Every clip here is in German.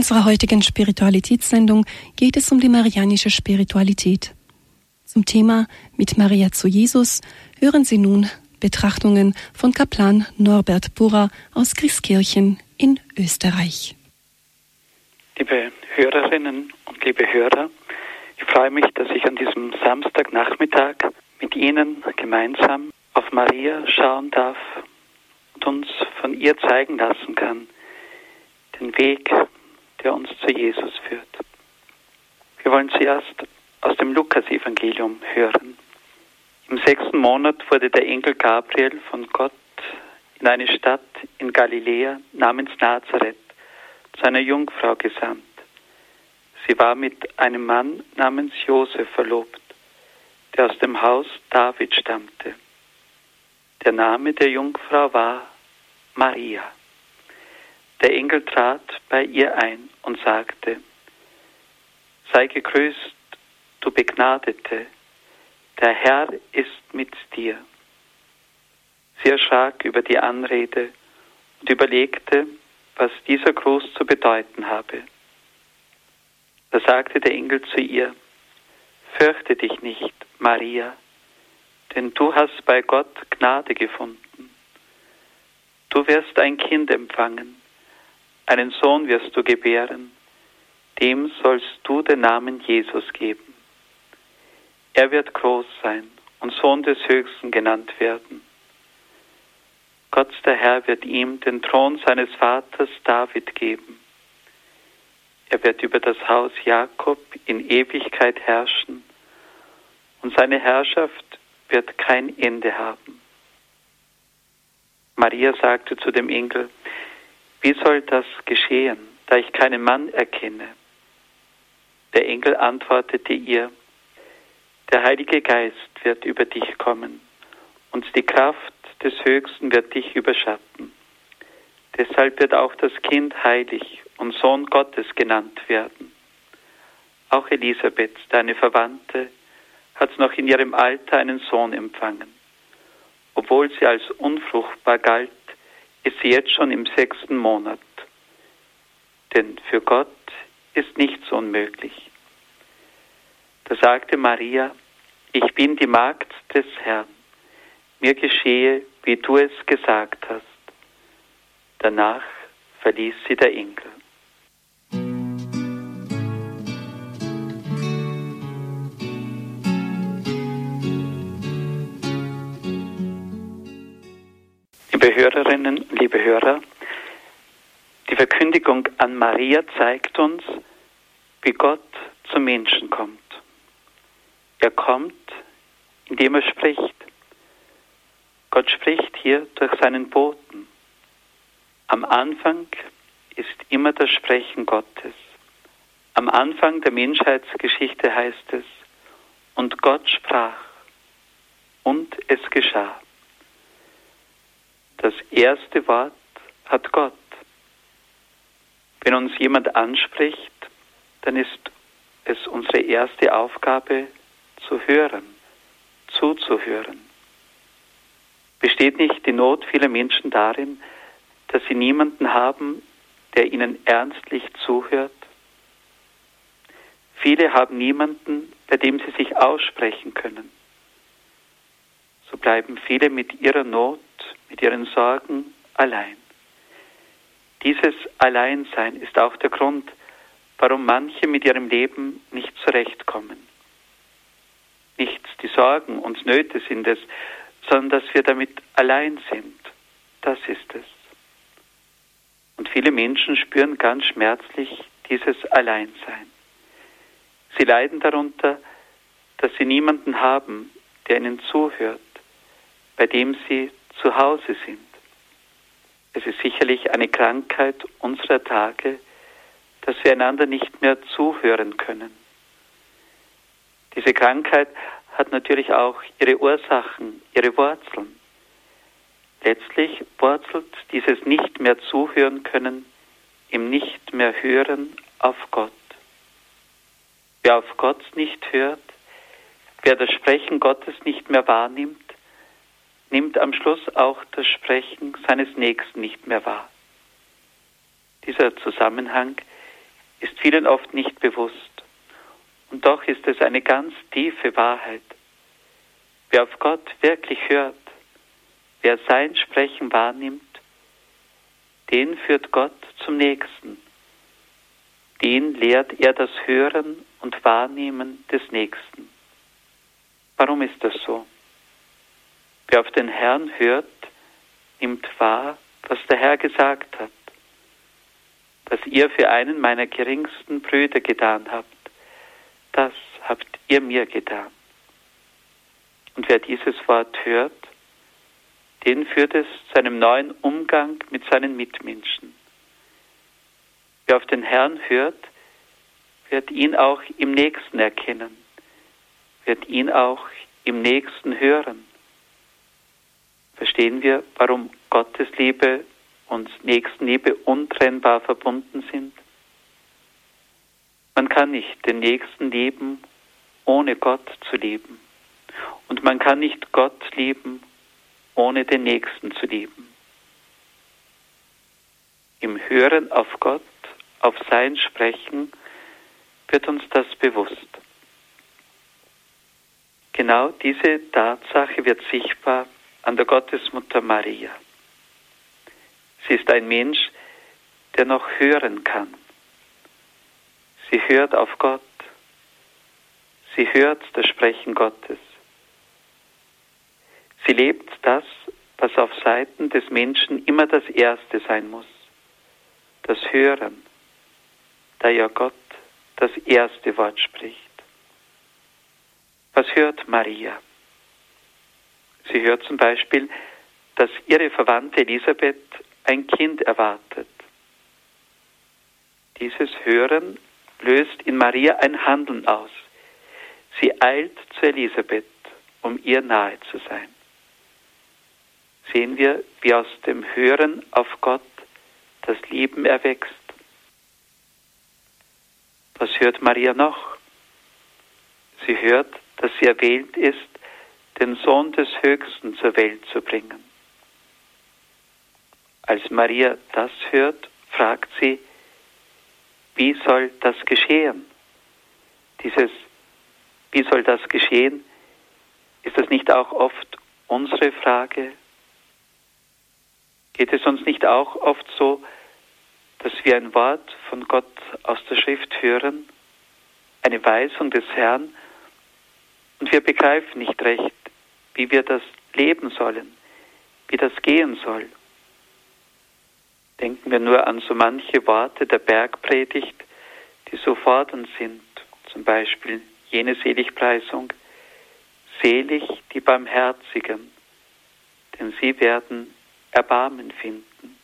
unserer heutigen Spiritualitätssendung geht es um die marianische Spiritualität. Zum Thema Mit Maria zu Jesus hören Sie nun Betrachtungen von Kaplan Norbert Burrer aus Grieskirchen in Österreich. Liebe Hörerinnen und liebe Hörer, ich freue mich, dass ich an diesem Samstagnachmittag mit Ihnen gemeinsam auf Maria schauen darf und uns von ihr zeigen lassen kann, den Weg, der uns zu Jesus führt. Wir wollen zuerst aus dem Lukas-Evangelium hören. Im sechsten Monat wurde der Engel Gabriel von Gott in eine Stadt in Galiläa namens Nazareth zu einer Jungfrau gesandt. Sie war mit einem Mann namens Josef verlobt, der aus dem Haus David stammte. Der Name der Jungfrau war Maria. Der Engel trat bei ihr ein und sagte, Sei gegrüßt, du Begnadete, der Herr ist mit dir. Sie erschrak über die Anrede und überlegte, was dieser Gruß zu bedeuten habe. Da sagte der Engel zu ihr, Fürchte dich nicht, Maria, denn du hast bei Gott Gnade gefunden. Du wirst ein Kind empfangen, einen Sohn wirst du gebären, dem sollst du den Namen Jesus geben. Er wird groß sein und Sohn des Höchsten genannt werden. Gott der Herr wird ihm den Thron seines Vaters David geben. Er wird über das Haus Jakob in Ewigkeit herrschen und seine Herrschaft wird kein Ende haben. Maria sagte zu dem Engel, wie soll das geschehen, da ich keinen Mann erkenne? Der Engel antwortete ihr, der Heilige Geist wird über dich kommen und die Kraft des Höchsten wird dich überschatten. Deshalb wird auch das Kind heilig und Sohn Gottes genannt werden. Auch Elisabeth, deine Verwandte, hat noch in ihrem Alter einen Sohn empfangen. Obwohl sie als unfruchtbar galt, ist sie jetzt schon im sechsten Monat. Denn für Gott ist nichts unmöglich. Da sagte Maria, ich bin die Magd des Herrn, mir geschehe, wie du es gesagt hast. Danach verließ sie der Engel. Liebe Hörerinnen, liebe Hörer, die Verkündigung an Maria zeigt uns, wie Gott zum Menschen kommt. Er kommt, indem er spricht. Gott spricht hier durch seinen Boten. Am Anfang ist immer das Sprechen Gottes. Am Anfang der Menschheitsgeschichte heißt es, und Gott sprach, und es geschah. Das erste Wort hat Gott. Wenn uns jemand anspricht, dann ist es unsere erste Aufgabe zu hören, zuzuhören. Besteht nicht die Not vieler Menschen darin, dass sie niemanden haben, der ihnen ernstlich zuhört? Viele haben niemanden, bei dem sie sich aussprechen können. So bleiben viele mit ihrer Not mit ihren Sorgen allein. Dieses Alleinsein ist auch der Grund, warum manche mit ihrem Leben nicht zurechtkommen. Nicht die Sorgen und Nöte sind es, sondern dass wir damit allein sind. Das ist es. Und viele Menschen spüren ganz schmerzlich dieses Alleinsein. Sie leiden darunter, dass sie niemanden haben, der ihnen zuhört, bei dem sie zu Hause sind. Es ist sicherlich eine Krankheit unserer Tage, dass wir einander nicht mehr zuhören können. Diese Krankheit hat natürlich auch ihre Ursachen, ihre Wurzeln. Letztlich wurzelt dieses nicht mehr zuhören können im nicht mehr hören auf Gott. Wer auf Gott nicht hört, wer das Sprechen Gottes nicht mehr wahrnimmt, nimmt am Schluss auch das Sprechen seines Nächsten nicht mehr wahr. Dieser Zusammenhang ist vielen oft nicht bewusst. Und doch ist es eine ganz tiefe Wahrheit. Wer auf Gott wirklich hört, wer sein Sprechen wahrnimmt, den führt Gott zum Nächsten. Den lehrt er das Hören und Wahrnehmen des Nächsten. Warum ist das so? Wer auf den Herrn hört, nimmt wahr, was der Herr gesagt hat. Was ihr für einen meiner geringsten Brüder getan habt, das habt ihr mir getan. Und wer dieses Wort hört, den führt es zu einem neuen Umgang mit seinen Mitmenschen. Wer auf den Herrn hört, wird ihn auch im Nächsten erkennen, wird ihn auch im Nächsten hören. Verstehen wir, warum Gottes Liebe und Nächstenliebe untrennbar verbunden sind? Man kann nicht den Nächsten lieben, ohne Gott zu lieben. Und man kann nicht Gott lieben, ohne den Nächsten zu lieben. Im Hören auf Gott, auf sein Sprechen, wird uns das bewusst. Genau diese Tatsache wird sichtbar an der Gottesmutter Maria. Sie ist ein Mensch, der noch hören kann. Sie hört auf Gott. Sie hört das Sprechen Gottes. Sie lebt das, was auf Seiten des Menschen immer das Erste sein muss. Das Hören, da ja Gott das erste Wort spricht. Was hört Maria? Sie hört zum Beispiel, dass ihre Verwandte Elisabeth ein Kind erwartet. Dieses Hören löst in Maria ein Handeln aus. Sie eilt zu Elisabeth, um ihr nahe zu sein sehen wir, wie aus dem Hören auf Gott das Leben erwächst. Was hört Maria noch? Sie hört, dass sie erwählt ist, den Sohn des Höchsten zur Welt zu bringen. Als Maria das hört, fragt sie, wie soll das geschehen? Dieses, wie soll das geschehen? Ist das nicht auch oft unsere Frage Geht es uns nicht auch oft so, dass wir ein Wort von Gott aus der Schrift hören, eine Weisung des Herrn, und wir begreifen nicht recht, wie wir das leben sollen, wie das gehen soll. Denken wir nur an so manche Worte der Bergpredigt, die so fordernd sind, zum Beispiel jene Seligpreisung, selig die Barmherzigen, denn sie werden Erbarmen finden.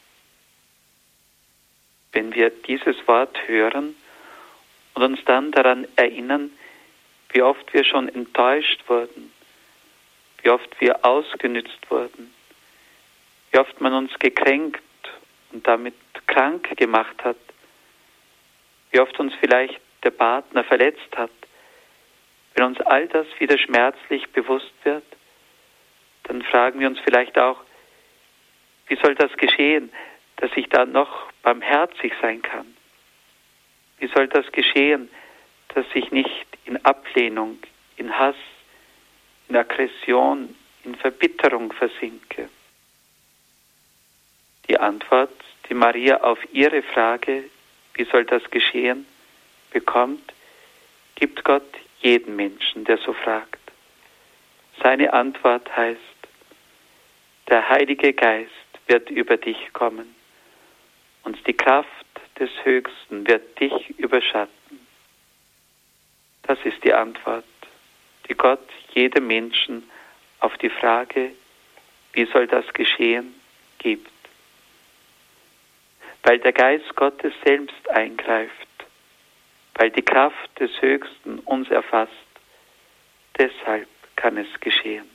Wenn wir dieses Wort hören und uns dann daran erinnern, wie oft wir schon enttäuscht wurden, wie oft wir ausgenützt wurden, wie oft man uns gekränkt und damit krank gemacht hat, wie oft uns vielleicht der Partner verletzt hat, wenn uns all das wieder schmerzlich bewusst wird, dann fragen wir uns vielleicht auch, wie soll das geschehen, dass ich da noch barmherzig sein kann? Wie soll das geschehen, dass ich nicht in Ablehnung, in Hass, in Aggression, in Verbitterung versinke? Die Antwort, die Maria auf ihre Frage, wie soll das geschehen, bekommt, gibt Gott jeden Menschen, der so fragt. Seine Antwort heißt, der Heilige Geist wird über dich kommen und die Kraft des Höchsten wird dich überschatten. Das ist die Antwort, die Gott jedem Menschen auf die Frage, wie soll das geschehen, gibt. Weil der Geist Gottes selbst eingreift, weil die Kraft des Höchsten uns erfasst, deshalb kann es geschehen.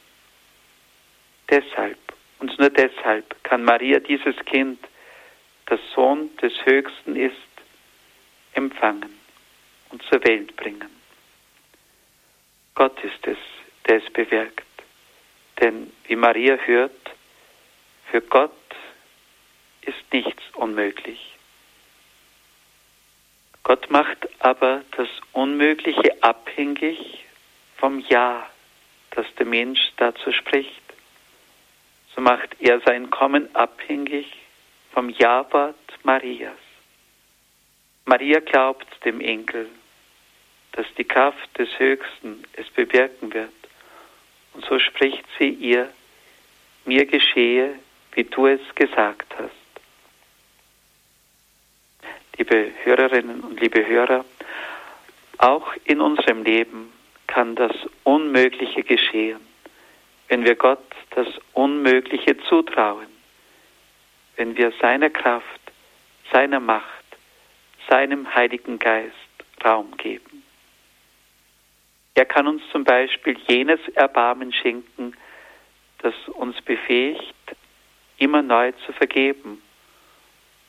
Deshalb und nur deshalb kann Maria dieses Kind, das Sohn des Höchsten ist, empfangen und zur Welt bringen. Gott ist es, der es bewirkt. Denn wie Maria hört, für Gott ist nichts unmöglich. Gott macht aber das Unmögliche abhängig vom Ja, das der Mensch dazu spricht. So macht er sein Kommen abhängig vom Ja-Wort Marias. Maria glaubt dem Enkel, dass die Kraft des Höchsten es bewirken wird. Und so spricht sie ihr, mir geschehe, wie du es gesagt hast. Liebe Hörerinnen und liebe Hörer, auch in unserem Leben kann das Unmögliche geschehen, wenn wir Gott das Unmögliche zutrauen, wenn wir seiner Kraft, seiner Macht, seinem Heiligen Geist Raum geben. Er kann uns zum Beispiel jenes Erbarmen schenken, das uns befähigt, immer neu zu vergeben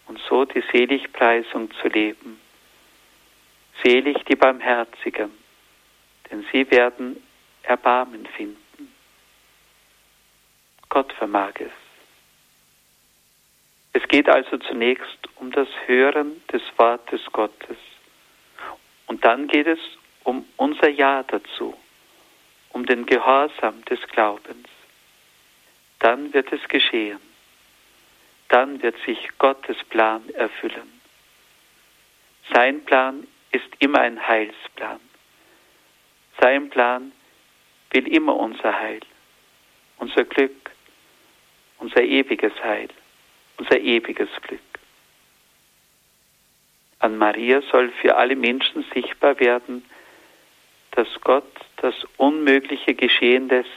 und so die Seligpreisung zu leben. Selig die Barmherzigen, denn sie werden Erbarmen finden. Gott vermag es. Es geht also zunächst um das Hören des Wortes Gottes. Und dann geht es um unser Ja dazu, um den Gehorsam des Glaubens. Dann wird es geschehen. Dann wird sich Gottes Plan erfüllen. Sein Plan ist immer ein Heilsplan. Sein Plan will immer unser Heil, unser Glück, unser ewiges Heil, unser ewiges Glück. An Maria soll für alle Menschen sichtbar werden, dass Gott das Unmögliche geschehen lässt,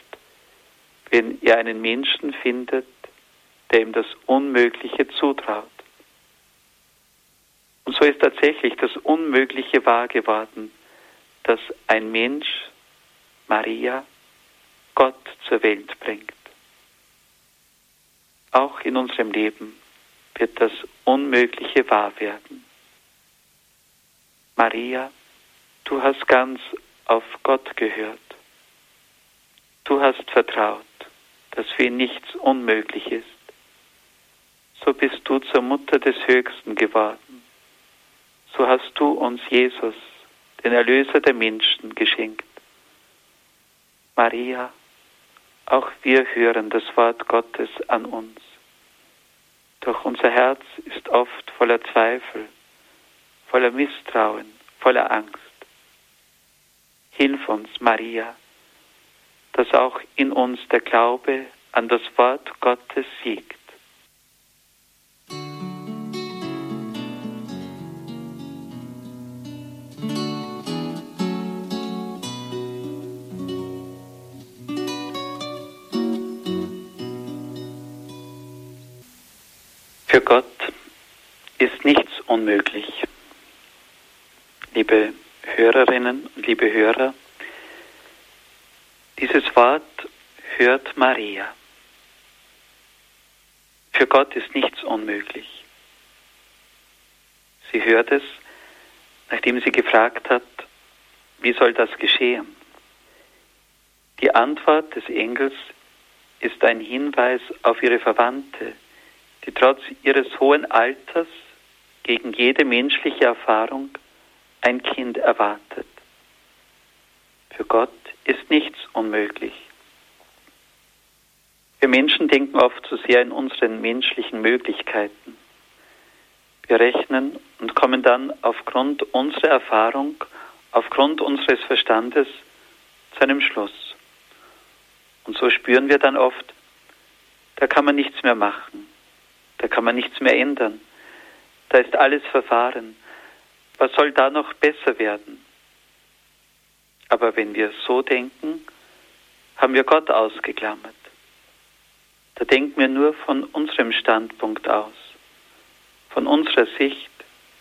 wenn er einen Menschen findet, der ihm das Unmögliche zutraut. Und so ist tatsächlich das Unmögliche wahr geworden, dass ein Mensch, Maria, Gott zur Welt bringt. Auch in unserem Leben wird das Unmögliche wahr werden. Maria, du hast ganz auf Gott gehört. Du hast vertraut, dass für ihn nichts unmöglich ist. So bist du zur Mutter des Höchsten geworden. So hast du uns Jesus, den Erlöser der Menschen, geschenkt. Maria, auch wir hören das Wort Gottes an uns. Doch unser Herz ist oft voller Zweifel, voller Misstrauen, voller Angst. Hilf uns, Maria, dass auch in uns der Glaube an das Wort Gottes siegt. Für Gott ist nichts unmöglich. Liebe Hörerinnen liebe Hörer, dieses Wort hört Maria. Für Gott ist nichts unmöglich. Sie hört es, nachdem sie gefragt hat, wie soll das geschehen? Die Antwort des Engels ist ein Hinweis auf ihre Verwandte, die trotz ihres hohen Alters gegen jede menschliche Erfahrung ein Kind erwartet. Für Gott ist nichts unmöglich. Wir Menschen denken oft zu sehr in unseren menschlichen Möglichkeiten. Wir rechnen und kommen dann aufgrund unserer Erfahrung, aufgrund unseres Verstandes zu einem Schluss. Und so spüren wir dann oft, da kann man nichts mehr machen, da kann man nichts mehr ändern, da ist alles verfahren, was soll da noch besser werden? Aber wenn wir so denken, haben wir Gott ausgeklammert. Da denken wir nur von unserem Standpunkt aus, von unserer Sicht,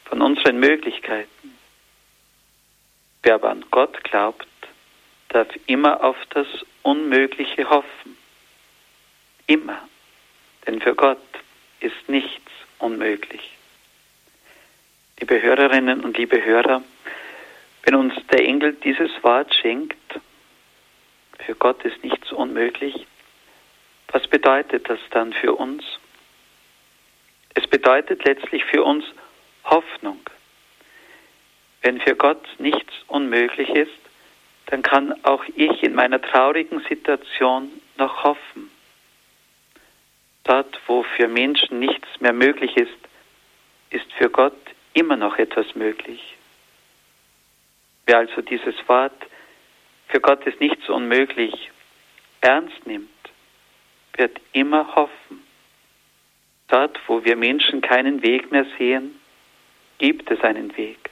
von unseren Möglichkeiten. Wer aber an Gott glaubt, darf immer auf das Unmögliche hoffen. Immer. Denn für Gott ist nichts unmöglich liebe Hörerinnen und liebe Hörer, wenn uns der Engel dieses Wort schenkt, für Gott ist nichts unmöglich, was bedeutet das dann für uns? Es bedeutet letztlich für uns Hoffnung. Wenn für Gott nichts unmöglich ist, dann kann auch ich in meiner traurigen Situation noch hoffen. Dort, wo für Menschen nichts mehr möglich ist, ist für Gott immer noch etwas möglich. Wer also dieses Wort, für Gott ist nichts unmöglich, ernst nimmt, wird immer hoffen. Dort, wo wir Menschen keinen Weg mehr sehen, gibt es einen Weg.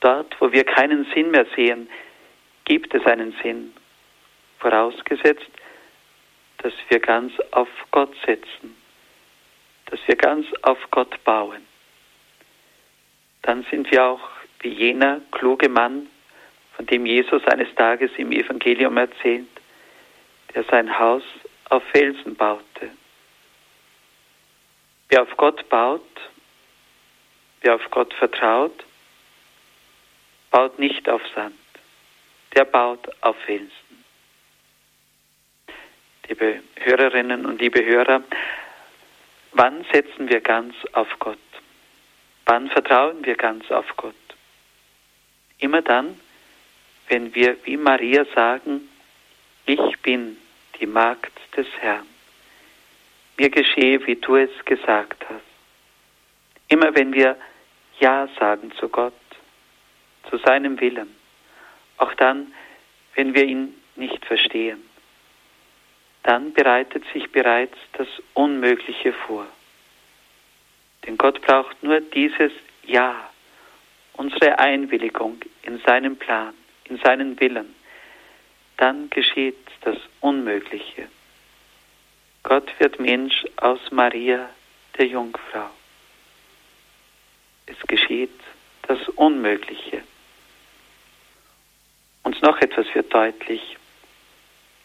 Dort, wo wir keinen Sinn mehr sehen, gibt es einen Sinn. Vorausgesetzt, dass wir ganz auf Gott setzen, dass wir ganz auf Gott bauen. Dann sind wir auch wie jener kluge Mann, von dem Jesus eines Tages im Evangelium erzählt, der sein Haus auf Felsen baute. Wer auf Gott baut, wer auf Gott vertraut, baut nicht auf Sand, der baut auf Felsen. Liebe Hörerinnen und liebe Hörer, wann setzen wir ganz auf Gott? Wann vertrauen wir ganz auf Gott? Immer dann, wenn wir wie Maria sagen, ich bin die Magd des Herrn. Mir geschehe, wie du es gesagt hast. Immer wenn wir Ja sagen zu Gott, zu seinem Willen, auch dann, wenn wir ihn nicht verstehen, dann bereitet sich bereits das Unmögliche vor. Denn Gott braucht nur dieses Ja, unsere Einwilligung in seinen Plan, in seinen Willen, dann geschieht das Unmögliche. Gott wird Mensch aus Maria, der Jungfrau. Es geschieht das Unmögliche. Und noch etwas wird deutlich.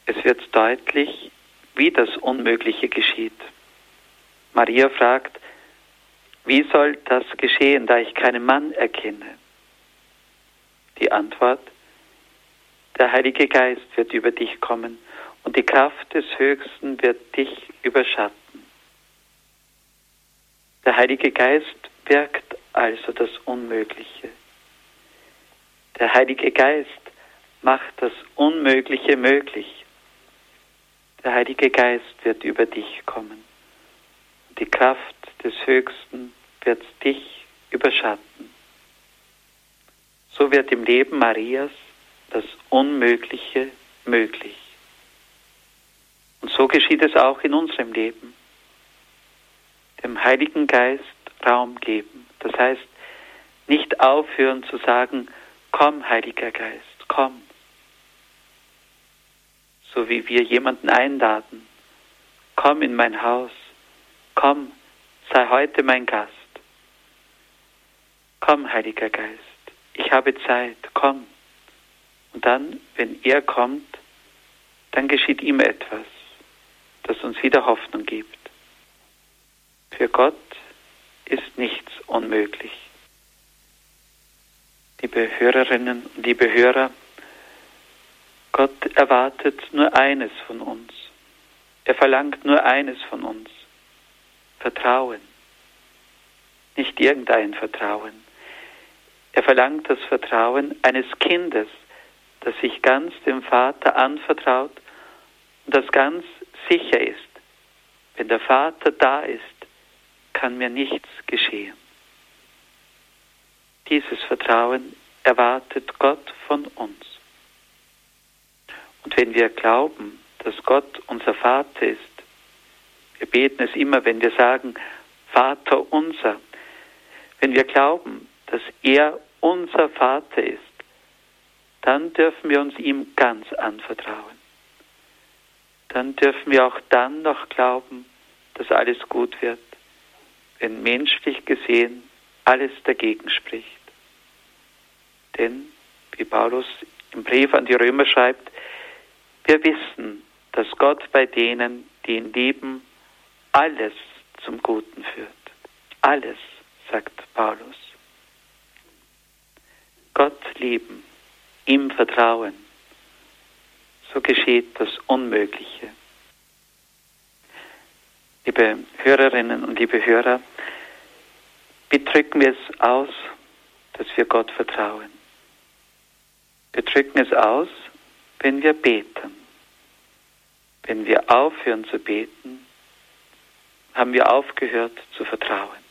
Es wird deutlich, wie das Unmögliche geschieht. Maria fragt, wie soll das geschehen, da ich keinen Mann erkenne? Die Antwort, der Heilige Geist wird über dich kommen und die Kraft des Höchsten wird dich überschatten. Der Heilige Geist wirkt also das Unmögliche. Der Heilige Geist macht das Unmögliche möglich. Der Heilige Geist wird über dich kommen. Und die Kraft des Höchsten wird dich überschatten. So wird im Leben Marias das Unmögliche möglich. Und so geschieht es auch in unserem Leben. Dem Heiligen Geist Raum geben. Das heißt, nicht aufhören zu sagen, komm, Heiliger Geist, komm. So wie wir jemanden einladen, komm in mein Haus, komm, sei heute mein Gast. Komm, Heiliger Geist, ich habe Zeit, komm. Und dann, wenn er kommt, dann geschieht ihm etwas, das uns wieder Hoffnung gibt. Für Gott ist nichts unmöglich. Liebe Hörerinnen und liebe Hörer, Gott erwartet nur eines von uns. Er verlangt nur eines von uns. Vertrauen. Nicht irgendein Vertrauen. Er verlangt das Vertrauen eines Kindes, das sich ganz dem Vater anvertraut und das ganz sicher ist. Wenn der Vater da ist, kann mir nichts geschehen. Dieses Vertrauen erwartet Gott von uns. Und wenn wir glauben, dass Gott unser Vater ist, wir beten es immer, wenn wir sagen, Vater unser, wenn wir glauben, dass er unser Vater ist, dann dürfen wir uns ihm ganz anvertrauen. Dann dürfen wir auch dann noch glauben, dass alles gut wird, wenn menschlich gesehen alles dagegen spricht. Denn, wie Paulus im Brief an die Römer schreibt, wir wissen, dass Gott bei denen, die ihn lieben, alles zum Guten führt. Alles, sagt Paulus. Gott lieben, ihm vertrauen, so geschieht das Unmögliche. Liebe Hörerinnen und liebe Hörer, wie drücken wir es aus, dass wir Gott vertrauen. Wir drücken es aus, wenn wir beten. Wenn wir aufhören zu beten, haben wir aufgehört zu vertrauen.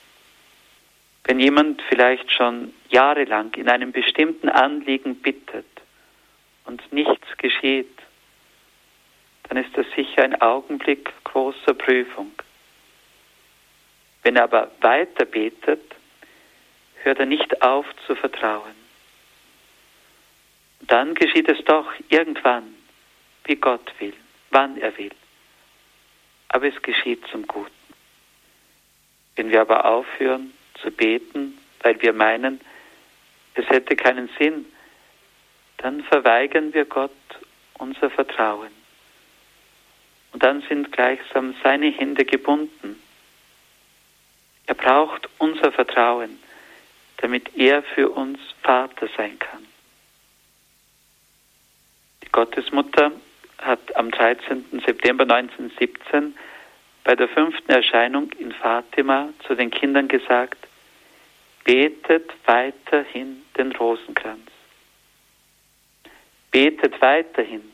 Wenn jemand vielleicht schon jahrelang in einem bestimmten Anliegen bittet und nichts geschieht, dann ist das sicher ein Augenblick großer Prüfung. Wenn er aber weiter betet, hört er nicht auf zu vertrauen. Dann geschieht es doch irgendwann, wie Gott will, wann er will. Aber es geschieht zum Guten. Wenn wir aber aufhören zu beten, weil wir meinen, es hätte keinen Sinn, dann verweigern wir Gott unser Vertrauen. Und dann sind gleichsam seine Hände gebunden. Er braucht unser Vertrauen, damit er für uns Vater sein kann. Die Gottesmutter hat am 13. September 1917 bei der fünften Erscheinung in Fatima zu den Kindern gesagt, betet weiterhin den Rosenkranz. Betet weiterhin.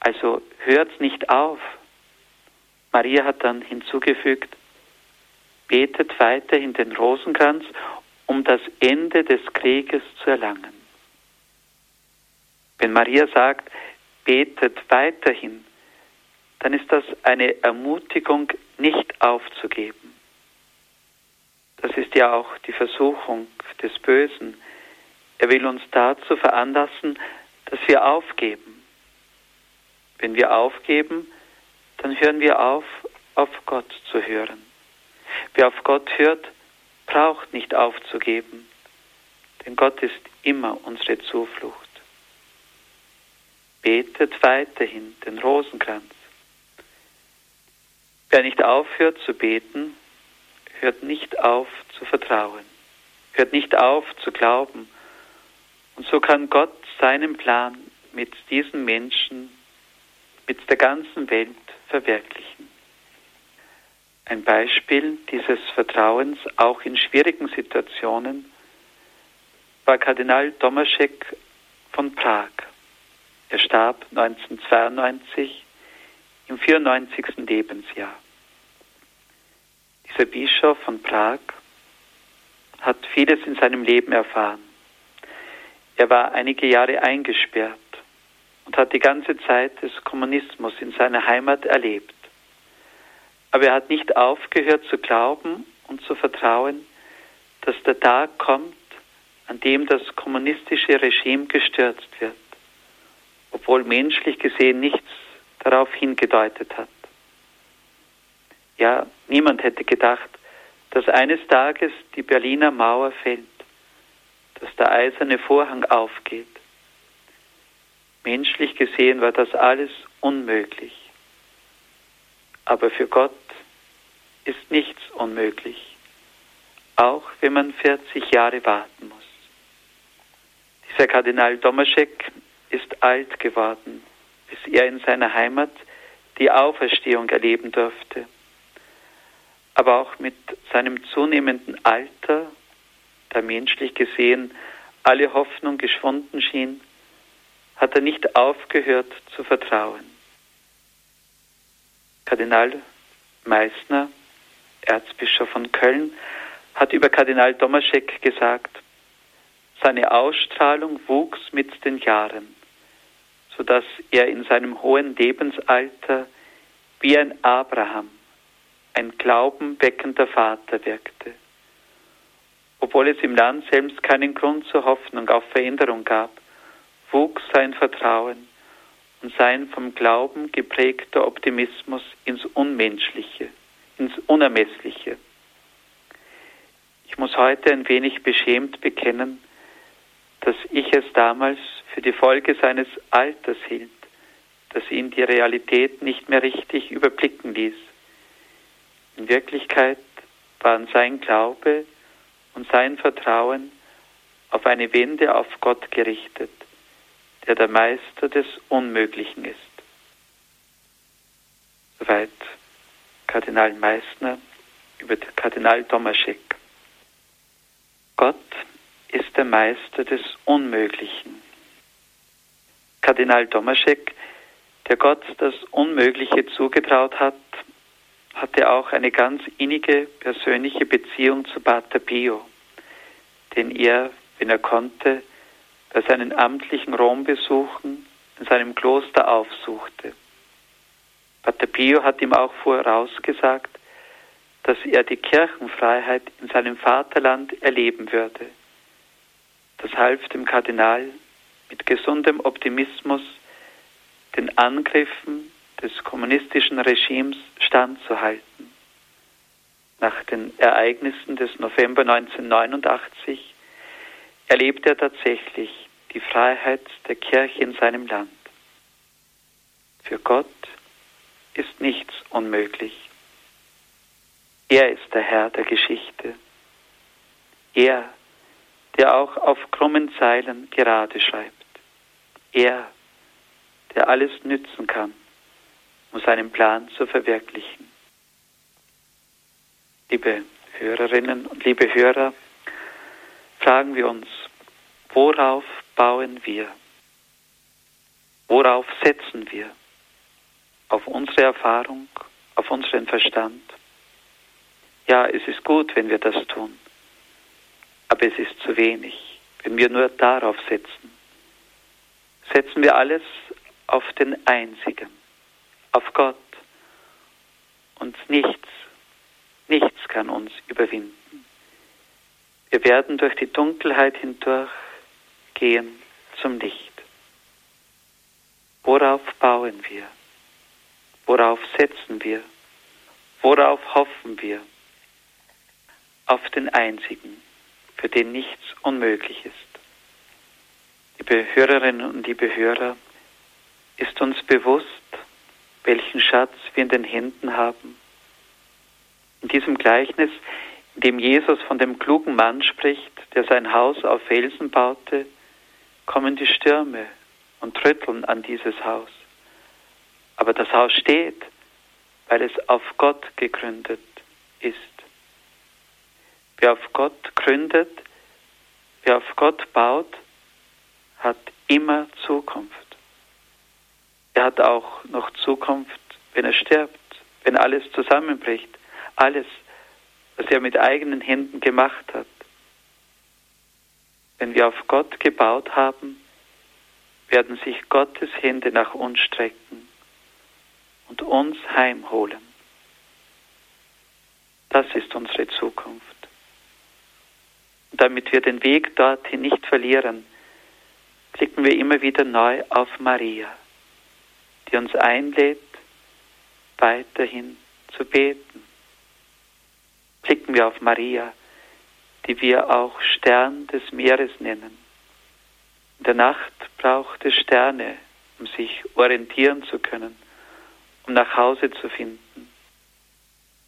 Also hört nicht auf. Maria hat dann hinzugefügt, betet weiterhin den Rosenkranz, um das Ende des Krieges zu erlangen. Wenn Maria sagt, betet weiterhin, dann ist das eine Ermutigung, nicht aufzugeben. Das ist ja auch die Versuchung des Bösen. Er will uns dazu veranlassen, dass wir aufgeben. Wenn wir aufgeben, dann hören wir auf, auf Gott zu hören. Wer auf Gott hört, braucht nicht aufzugeben, denn Gott ist immer unsere Zuflucht. Betet weiterhin den Rosenkranz. Wer nicht aufhört zu beten, hört nicht auf zu vertrauen, hört nicht auf zu glauben. Und so kann Gott seinen Plan mit diesen Menschen, mit der ganzen Welt verwirklichen. Ein Beispiel dieses Vertrauens auch in schwierigen Situationen war Kardinal Tomaschek von Prag. Er starb 1992 im 94. Lebensjahr. Dieser Bischof von Prag hat vieles in seinem Leben erfahren. Er war einige Jahre eingesperrt und hat die ganze Zeit des Kommunismus in seiner Heimat erlebt. Aber er hat nicht aufgehört zu glauben und zu vertrauen, dass der Tag kommt, an dem das kommunistische Regime gestürzt wird, obwohl menschlich gesehen nichts darauf hingedeutet hat. Ja, niemand hätte gedacht, dass eines Tages die Berliner Mauer fällt, dass der eiserne Vorhang aufgeht. Menschlich gesehen war das alles unmöglich. Aber für Gott ist nichts unmöglich, auch wenn man 40 Jahre warten muss. Dieser Kardinal Domaschek ist alt geworden, bis er in seiner Heimat die Auferstehung erleben durfte aber auch mit seinem zunehmenden Alter, da menschlich gesehen alle Hoffnung geschwunden schien, hat er nicht aufgehört zu vertrauen. Kardinal Meissner, Erzbischof von Köln, hat über Kardinal Domaschek gesagt, seine Ausstrahlung wuchs mit den Jahren, so dass er in seinem hohen Lebensalter wie ein Abraham ein glaubenweckender Vater wirkte. Obwohl es im Land selbst keinen Grund zur Hoffnung auf Veränderung gab, wuchs sein Vertrauen und sein vom Glauben geprägter Optimismus ins Unmenschliche, ins Unermessliche. Ich muss heute ein wenig beschämt bekennen, dass ich es damals für die Folge seines Alters hielt, dass ihn die Realität nicht mehr richtig überblicken ließ. In Wirklichkeit waren sein Glaube und sein Vertrauen auf eine Wende auf Gott gerichtet, der der Meister des Unmöglichen ist. Soweit Kardinal Meissner über Kardinal Tomaschek. Gott ist der Meister des Unmöglichen. Kardinal Domaschek, der Gott das Unmögliche zugetraut hat, hatte auch eine ganz innige persönliche Beziehung zu Pater Pio, den er, wenn er konnte, bei seinen amtlichen Rombesuchen in seinem Kloster aufsuchte. Pater Pio hat ihm auch vorausgesagt, dass er die Kirchenfreiheit in seinem Vaterland erleben würde. Das half dem Kardinal mit gesundem Optimismus den Angriffen des kommunistischen Regimes standzuhalten. Nach den Ereignissen des November 1989 erlebt er tatsächlich die Freiheit der Kirche in seinem Land. Für Gott ist nichts unmöglich. Er ist der Herr der Geschichte. Er, der auch auf krummen Zeilen gerade schreibt. Er, der alles nützen kann, um seinen Plan zu verwirklichen. Liebe Hörerinnen und liebe Hörer, fragen wir uns, worauf bauen wir? Worauf setzen wir? Auf unsere Erfahrung, auf unseren Verstand? Ja, es ist gut, wenn wir das tun, aber es ist zu wenig, wenn wir nur darauf setzen. Setzen wir alles auf den Einzigen, auf Gott und nichts, nichts kann uns überwinden. Wir werden durch die Dunkelheit hindurch gehen zum Licht. Worauf bauen wir? Worauf setzen wir? Worauf hoffen wir? Auf den Einzigen, für den nichts unmöglich ist. Liebe Hörerinnen und liebe Hörer, ist uns bewusst, welchen Schatz wir in den Händen haben? In diesem Gleichnis, in dem Jesus von dem klugen Mann spricht, der sein Haus auf Felsen baute, kommen die Stürme und rütteln an dieses Haus. Aber das Haus steht, weil es auf Gott gegründet ist. Wer auf Gott gründet, wer auf Gott baut, hat immer Zukunft. Er hat auch noch Zukunft, wenn er stirbt, wenn alles zusammenbricht, alles, was er mit eigenen Händen gemacht hat. Wenn wir auf Gott gebaut haben, werden sich Gottes Hände nach uns strecken und uns heimholen. Das ist unsere Zukunft. Und damit wir den Weg dorthin nicht verlieren, blicken wir immer wieder neu auf Maria die uns einlädt, weiterhin zu beten. Blicken wir auf Maria, die wir auch Stern des Meeres nennen. In der Nacht braucht es Sterne, um sich orientieren zu können, um nach Hause zu finden.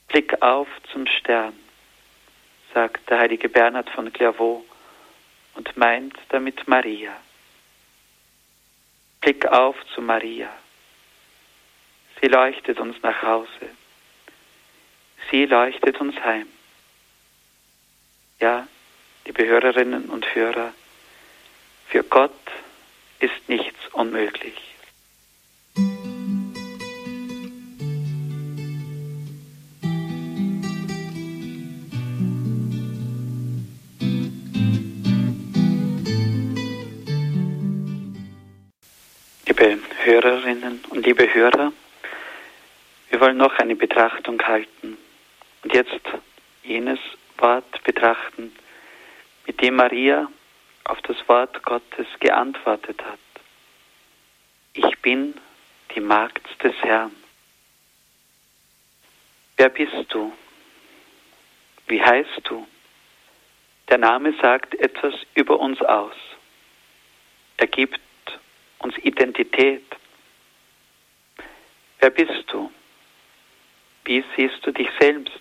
Blick auf zum Stern, sagt der heilige Bernhard von Clairvaux und meint damit Maria. Blick auf zu Maria. Sie leuchtet uns nach Hause. Sie leuchtet uns heim. Ja, liebe Hörerinnen und Hörer, für Gott ist nichts unmöglich. Liebe Hörerinnen und liebe Hörer, wollen noch eine Betrachtung halten und jetzt jenes Wort betrachten, mit dem Maria auf das Wort Gottes geantwortet hat. Ich bin die Magd des Herrn. Wer bist du? Wie heißt du? Der Name sagt etwas über uns aus. Er gibt uns Identität. Wer bist du? Wie siehst du dich selbst?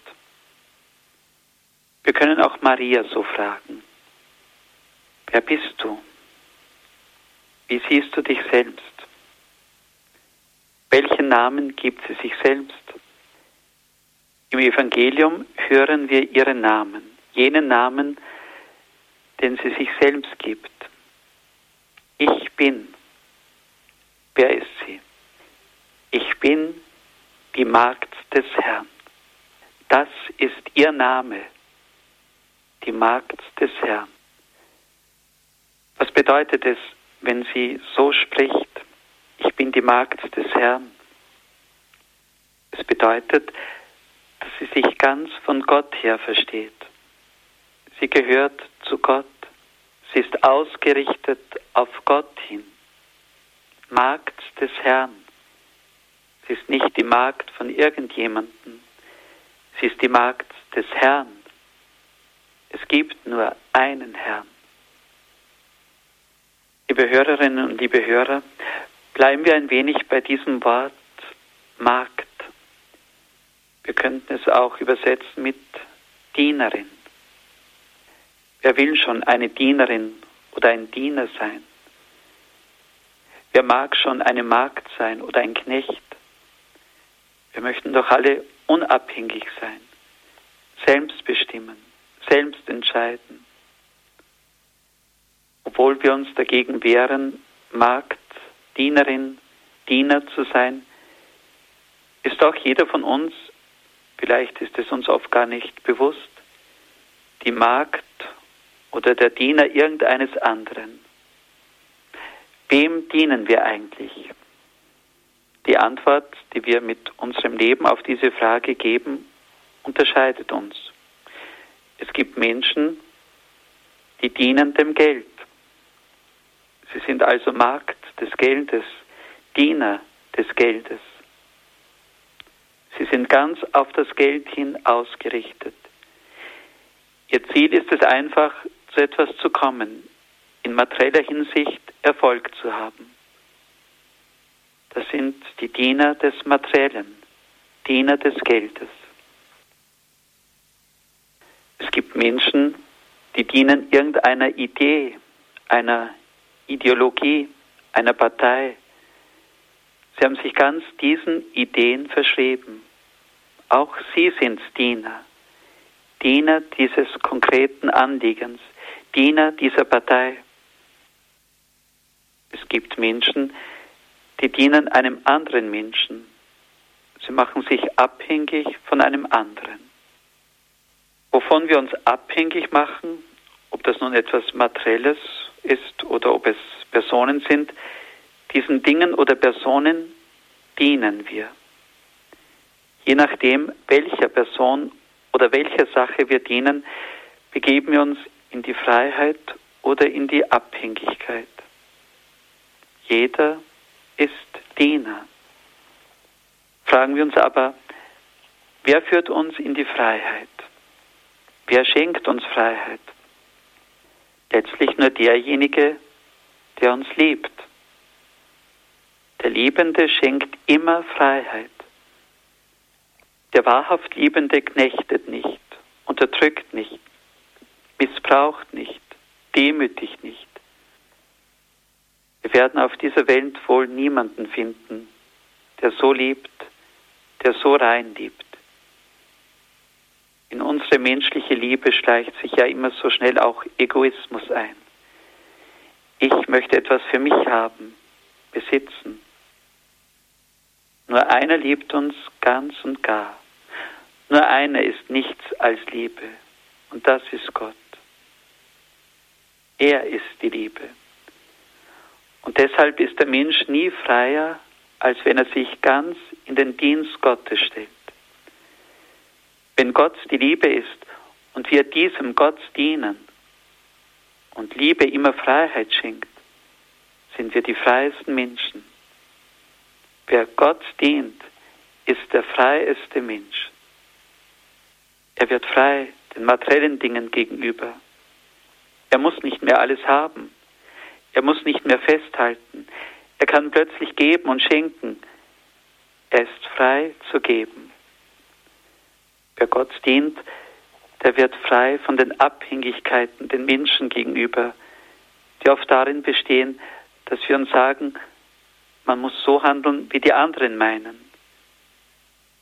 Wir können auch Maria so fragen. Wer bist du? Wie siehst du dich selbst? Welchen Namen gibt sie sich selbst? Im Evangelium hören wir ihren Namen, jenen Namen, den sie sich selbst gibt. Ich bin. Wer ist sie? Ich bin die Magd des Herrn. Das ist ihr Name, die Magd des Herrn. Was bedeutet es, wenn sie so spricht, ich bin die Magd des Herrn? Es bedeutet, dass sie sich ganz von Gott her versteht. Sie gehört zu Gott. Sie ist ausgerichtet auf Gott hin. Magd des Herrn. Sie ist nicht die Magd von irgendjemandem. Sie ist die Magd des Herrn. Es gibt nur einen Herrn. Liebe Hörerinnen und liebe Hörer, bleiben wir ein wenig bei diesem Wort Magd. Wir könnten es auch übersetzen mit Dienerin. Wer will schon eine Dienerin oder ein Diener sein? Wer mag schon eine Magd sein oder ein Knecht? Wir möchten doch alle unabhängig sein, selbst bestimmen, selbst entscheiden. Obwohl wir uns dagegen wehren, Magd, Dienerin, Diener zu sein, ist auch jeder von uns, vielleicht ist es uns oft gar nicht bewusst, die Magd oder der Diener irgendeines anderen. Wem dienen wir eigentlich? Die Antwort, die wir mit unserem Leben auf diese Frage geben, unterscheidet uns. Es gibt Menschen, die dienen dem Geld. Sie sind also Markt des Geldes, Diener des Geldes. Sie sind ganz auf das Geld hin ausgerichtet. Ihr Ziel ist es einfach, zu etwas zu kommen, in materieller Hinsicht Erfolg zu haben. Das sind die Diener des Materiellen, Diener des Geldes. Es gibt Menschen, die dienen irgendeiner Idee, einer Ideologie, einer Partei. Sie haben sich ganz diesen Ideen verschrieben. Auch sie sind Diener, Diener dieses konkreten Anliegens, Diener dieser Partei. Es gibt Menschen, die dienen einem anderen Menschen. Sie machen sich abhängig von einem anderen. Wovon wir uns abhängig machen, ob das nun etwas Materielles ist oder ob es Personen sind, diesen Dingen oder Personen dienen wir. Je nachdem, welcher Person oder welcher Sache wir dienen, begeben wir uns in die Freiheit oder in die Abhängigkeit. Jeder ist Diener. Fragen wir uns aber, wer führt uns in die Freiheit? Wer schenkt uns Freiheit? Letztlich nur derjenige, der uns liebt. Der Liebende schenkt immer Freiheit. Der wahrhaft Liebende knechtet nicht, unterdrückt nicht, missbraucht nicht, demütigt nicht. Wir werden auf dieser Welt wohl niemanden finden, der so liebt, der so rein liebt. In unsere menschliche Liebe schleicht sich ja immer so schnell auch Egoismus ein. Ich möchte etwas für mich haben, besitzen. Nur einer liebt uns ganz und gar. Nur einer ist nichts als Liebe und das ist Gott. Er ist die Liebe. Und deshalb ist der Mensch nie freier, als wenn er sich ganz in den Dienst Gottes stellt. Wenn Gott die Liebe ist und wir diesem Gott dienen und Liebe immer Freiheit schenkt, sind wir die freiesten Menschen. Wer Gott dient, ist der freieste Mensch. Er wird frei den materiellen Dingen gegenüber. Er muss nicht mehr alles haben. Er muss nicht mehr festhalten. Er kann plötzlich geben und schenken. Er ist frei zu geben. Wer Gott dient, der wird frei von den Abhängigkeiten den Menschen gegenüber, die oft darin bestehen, dass wir uns sagen, man muss so handeln, wie die anderen meinen.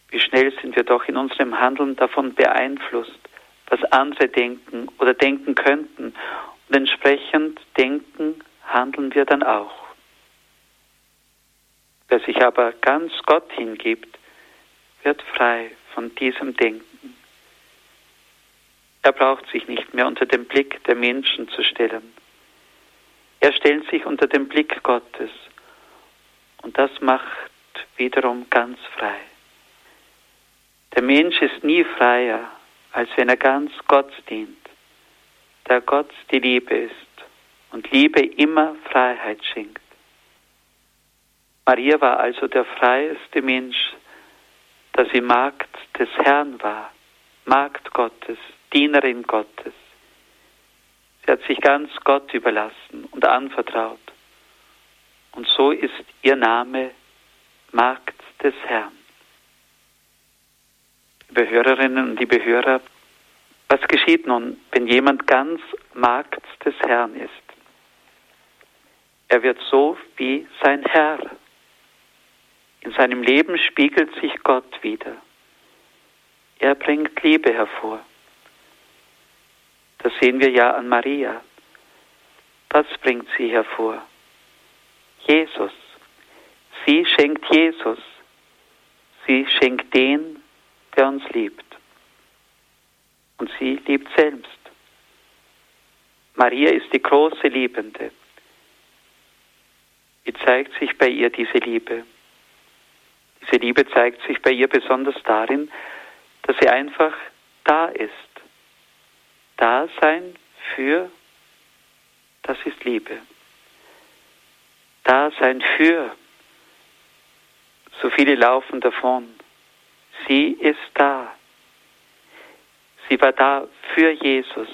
Wie schnell sind wir doch in unserem Handeln davon beeinflusst, was andere denken oder denken könnten Und entsprechend denken, handeln wir dann auch. Wer sich aber ganz Gott hingibt, wird frei von diesem Denken. Er braucht sich nicht mehr unter den Blick der Menschen zu stellen. Er stellt sich unter den Blick Gottes und das macht wiederum ganz frei. Der Mensch ist nie freier, als wenn er ganz Gott dient, da Gott die Liebe ist und Liebe immer Freiheit schenkt. Maria war also der freieste Mensch, da sie Magd des Herrn war, Magd Gottes, Dienerin Gottes. Sie hat sich ganz Gott überlassen und anvertraut. Und so ist ihr Name Magd des Herrn. Liebe Hörerinnen und liebe Hörer, was geschieht nun, wenn jemand ganz Magd des Herrn ist? Er wird so wie sein Herr. In seinem Leben spiegelt sich Gott wieder. Er bringt Liebe hervor. Das sehen wir ja an Maria. Was bringt sie hervor? Jesus. Sie schenkt Jesus. Sie schenkt den, der uns liebt. Und sie liebt selbst. Maria ist die große Liebende. Wie zeigt sich bei ihr diese Liebe? Diese Liebe zeigt sich bei ihr besonders darin, dass sie einfach da ist. Dasein für, das ist Liebe. Dasein für, so viele laufen davon. Sie ist da. Sie war da für Jesus.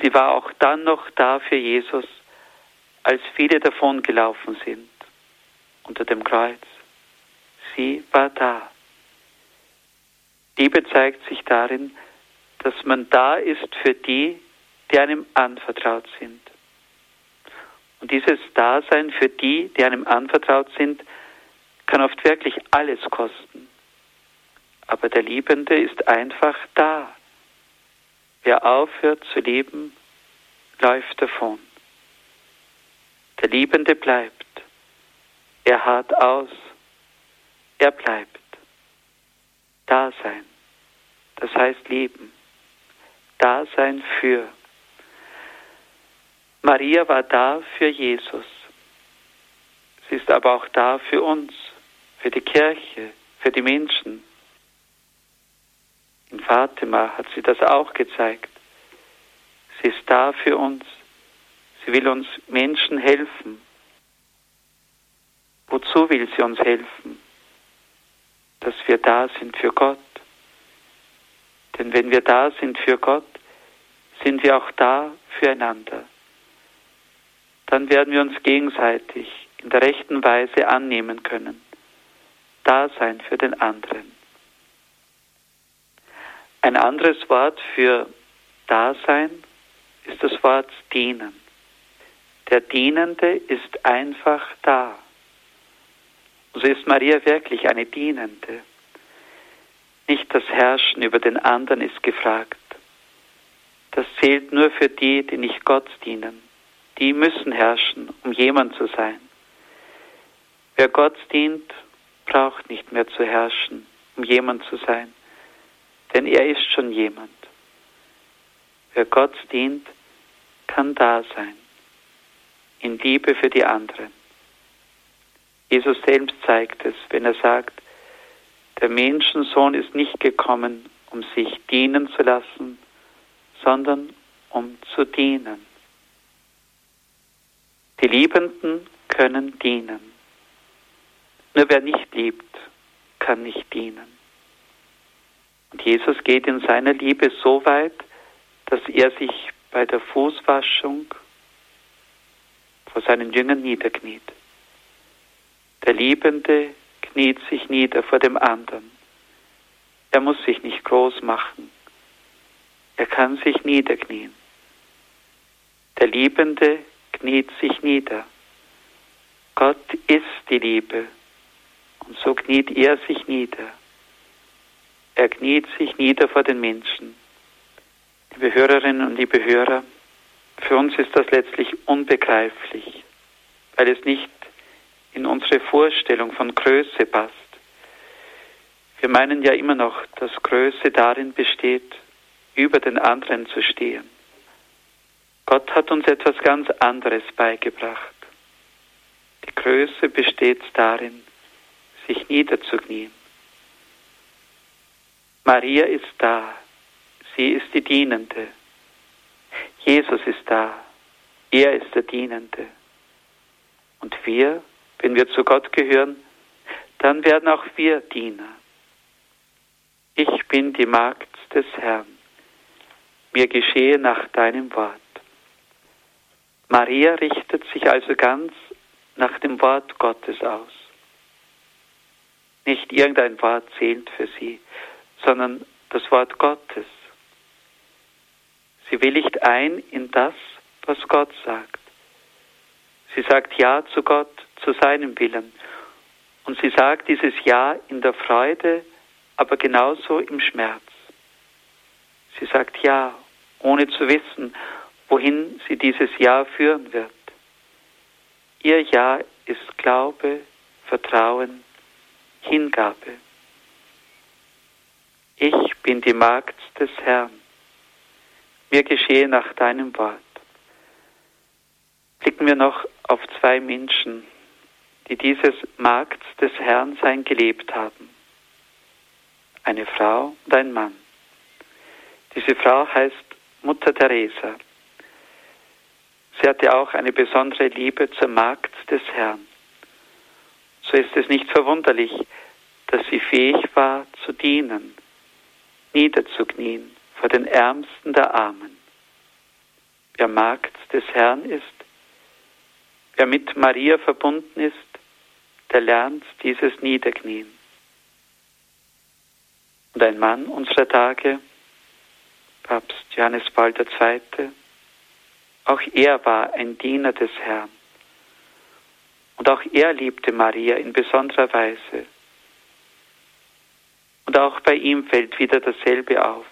Sie war auch dann noch da für Jesus, als viele davon gelaufen sind unter dem Kreuz. Sie war da. Liebe zeigt sich darin, dass man da ist für die, die einem anvertraut sind. Und dieses Dasein für die, die einem anvertraut sind, kann oft wirklich alles kosten. Aber der Liebende ist einfach da. Wer aufhört zu lieben, läuft davon. Der Liebende bleibt. Er hart aus. Er bleibt. Dasein. Das heißt Leben. Dasein für. Maria war da für Jesus. Sie ist aber auch da für uns, für die Kirche, für die Menschen. In Fatima hat sie das auch gezeigt. Sie ist da für uns. Sie will uns Menschen helfen. Wozu will sie uns helfen? Dass wir da sind für Gott. Denn wenn wir da sind für Gott, sind wir auch da füreinander. Dann werden wir uns gegenseitig in der rechten Weise annehmen können. Da sein für den anderen. Ein anderes Wort für Dasein ist das Wort dienen. Der Dienende ist einfach da. So ist Maria wirklich eine Dienende. Nicht das Herrschen über den anderen ist gefragt. Das zählt nur für die, die nicht Gott dienen. Die müssen herrschen, um jemand zu sein. Wer Gott dient, braucht nicht mehr zu herrschen, um jemand zu sein, denn er ist schon jemand. Wer Gott dient, kann da sein, in Liebe für die anderen. Jesus selbst zeigt es, wenn er sagt, der Menschensohn ist nicht gekommen, um sich dienen zu lassen, sondern um zu dienen. Die Liebenden können dienen. Nur wer nicht liebt, kann nicht dienen. Und Jesus geht in seiner Liebe so weit, dass er sich bei der Fußwaschung vor seinen Jüngern niederkniet. Der Liebende kniet sich nieder vor dem anderen. Er muss sich nicht groß machen. Er kann sich niederknien. Der Liebende kniet sich nieder. Gott ist die Liebe und so kniet er sich nieder. Er kniet sich nieder vor den Menschen. Liebe Hörerinnen und liebe Hörer, Für uns ist das letztlich unbegreiflich, weil es nicht in unsere Vorstellung von Größe passt. Wir meinen ja immer noch, dass Größe darin besteht, über den anderen zu stehen. Gott hat uns etwas ganz anderes beigebracht. Die Größe besteht darin, sich niederzuknien. Maria ist da, sie ist die Dienende. Jesus ist da, er ist der Dienende. Und wir, wenn wir zu Gott gehören, dann werden auch wir Diener. Ich bin die Magd des Herrn. Mir geschehe nach deinem Wort. Maria richtet sich also ganz nach dem Wort Gottes aus. Nicht irgendein Wort zählt für sie, sondern das Wort Gottes. Sie willigt ein in das, was Gott sagt. Sie sagt Ja zu Gott, zu seinem Willen. Und sie sagt dieses Ja in der Freude, aber genauso im Schmerz. Sie sagt Ja, ohne zu wissen, wohin sie dieses Ja führen wird. Ihr Ja ist Glaube, Vertrauen, Hingabe. Ich bin die Magd des Herrn. Mir geschehe nach deinem Wort. Blicken wir noch auf zwei Menschen, die dieses Magd des Herrn sein gelebt haben. Eine Frau und ein Mann. Diese Frau heißt Mutter Teresa. Sie hatte auch eine besondere Liebe zur Magd des Herrn. So ist es nicht verwunderlich, dass sie fähig war zu dienen, niederzuknien vor den Ärmsten der Armen. Wer Magd des Herrn ist, wer mit Maria verbunden ist, der lernt dieses Niederknien. Und ein Mann unserer Tage, Papst Johannes Paul II., auch er war ein Diener des Herrn. Und auch er liebte Maria in besonderer Weise. Und auch bei ihm fällt wieder dasselbe auf.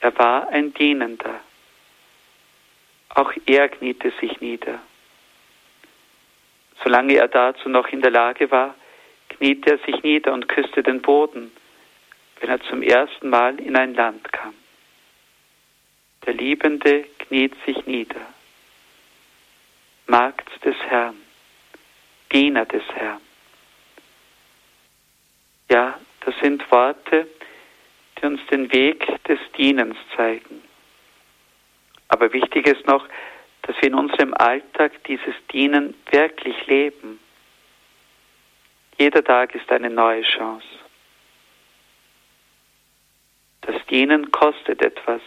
Er war ein Dienender. Auch er kniete sich nieder. Solange er dazu noch in der Lage war, kniete er sich nieder und küsste den Boden, wenn er zum ersten Mal in ein Land kam. Der Liebende kniet sich nieder. Magd des Herrn, Diener des Herrn. Ja, das sind Worte, die uns den Weg des Dienens zeigen. Aber wichtig ist noch, dass wir in unserem Alltag dieses Dienen wirklich leben. Jeder Tag ist eine neue Chance. Das Dienen kostet etwas.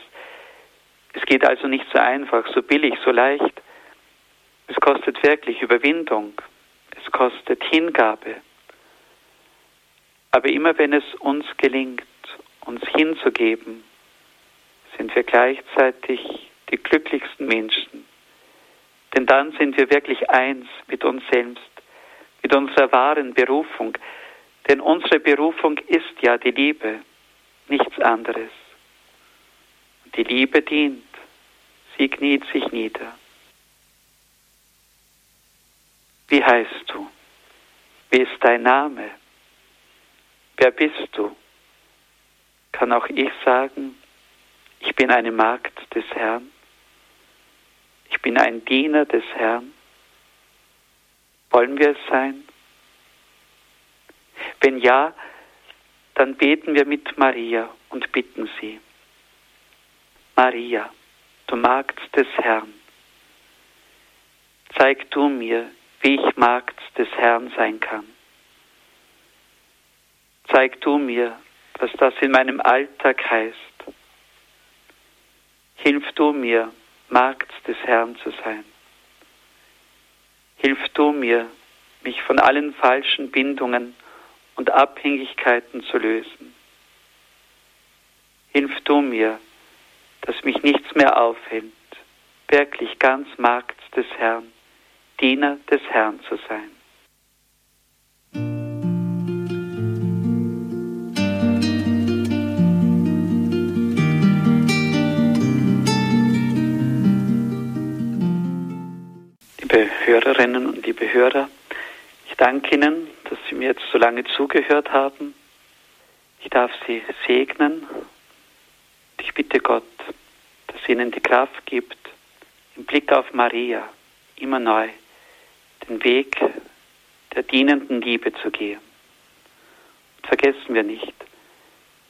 Es geht also nicht so einfach, so billig, so leicht. Es kostet wirklich Überwindung. Es kostet Hingabe. Aber immer wenn es uns gelingt, uns hinzugeben, sind wir gleichzeitig die glücklichsten Menschen. Denn dann sind wir wirklich eins mit uns selbst, mit unserer wahren Berufung. Denn unsere Berufung ist ja die Liebe, nichts anderes. Die Liebe dient, sie kniet sich nieder. Wie heißt du? Wie ist dein Name? Wer bist du? Kann auch ich sagen, ich bin eine Magd des Herrn? Ich bin ein Diener des Herrn? Wollen wir es sein? Wenn ja, dann beten wir mit Maria und bitten sie. Maria, du Magd des Herrn, zeig du mir, wie ich Magd des Herrn sein kann. Zeig du mir, was das in meinem Alltag heißt. Hilf du mir, Magd des Herrn zu sein. Hilf du mir, mich von allen falschen Bindungen und Abhängigkeiten zu lösen. Hilf du mir, dass mich nichts mehr aufhält, wirklich ganz Magd des Herrn, Diener des Herrn zu sein. Liebe Hörerinnen und liebe Hörer, ich danke Ihnen, dass Sie mir jetzt so lange zugehört haben. Ich darf Sie segnen. Ich bitte Gott, dass Ihnen die Kraft gibt, im Blick auf Maria immer neu den Weg der dienenden Liebe zu gehen. Und vergessen wir nicht,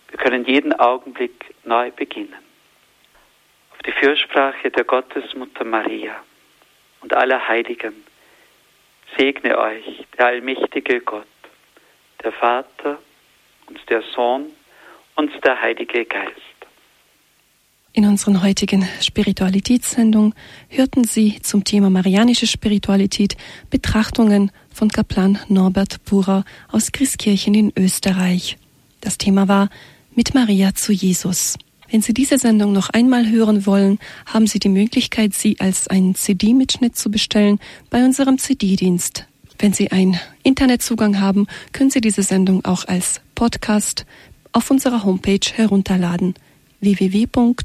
wir können jeden Augenblick neu beginnen. Auf die Fürsprache der Gottesmutter Maria und aller Heiligen segne euch der allmächtige Gott, der Vater und der Sohn und der Heilige Geist. In unseren heutigen Spiritualitätssendung hörten Sie zum Thema Marianische Spiritualität Betrachtungen von Kaplan Norbert Burer aus Christkirchen in Österreich. Das Thema war Mit Maria zu Jesus. Wenn Sie diese Sendung noch einmal hören wollen, haben Sie die Möglichkeit, sie als einen CD-Mitschnitt zu bestellen bei unserem CD-Dienst. Wenn Sie einen Internetzugang haben, können Sie diese Sendung auch als Podcast auf unserer Homepage herunterladen www.horeb.org.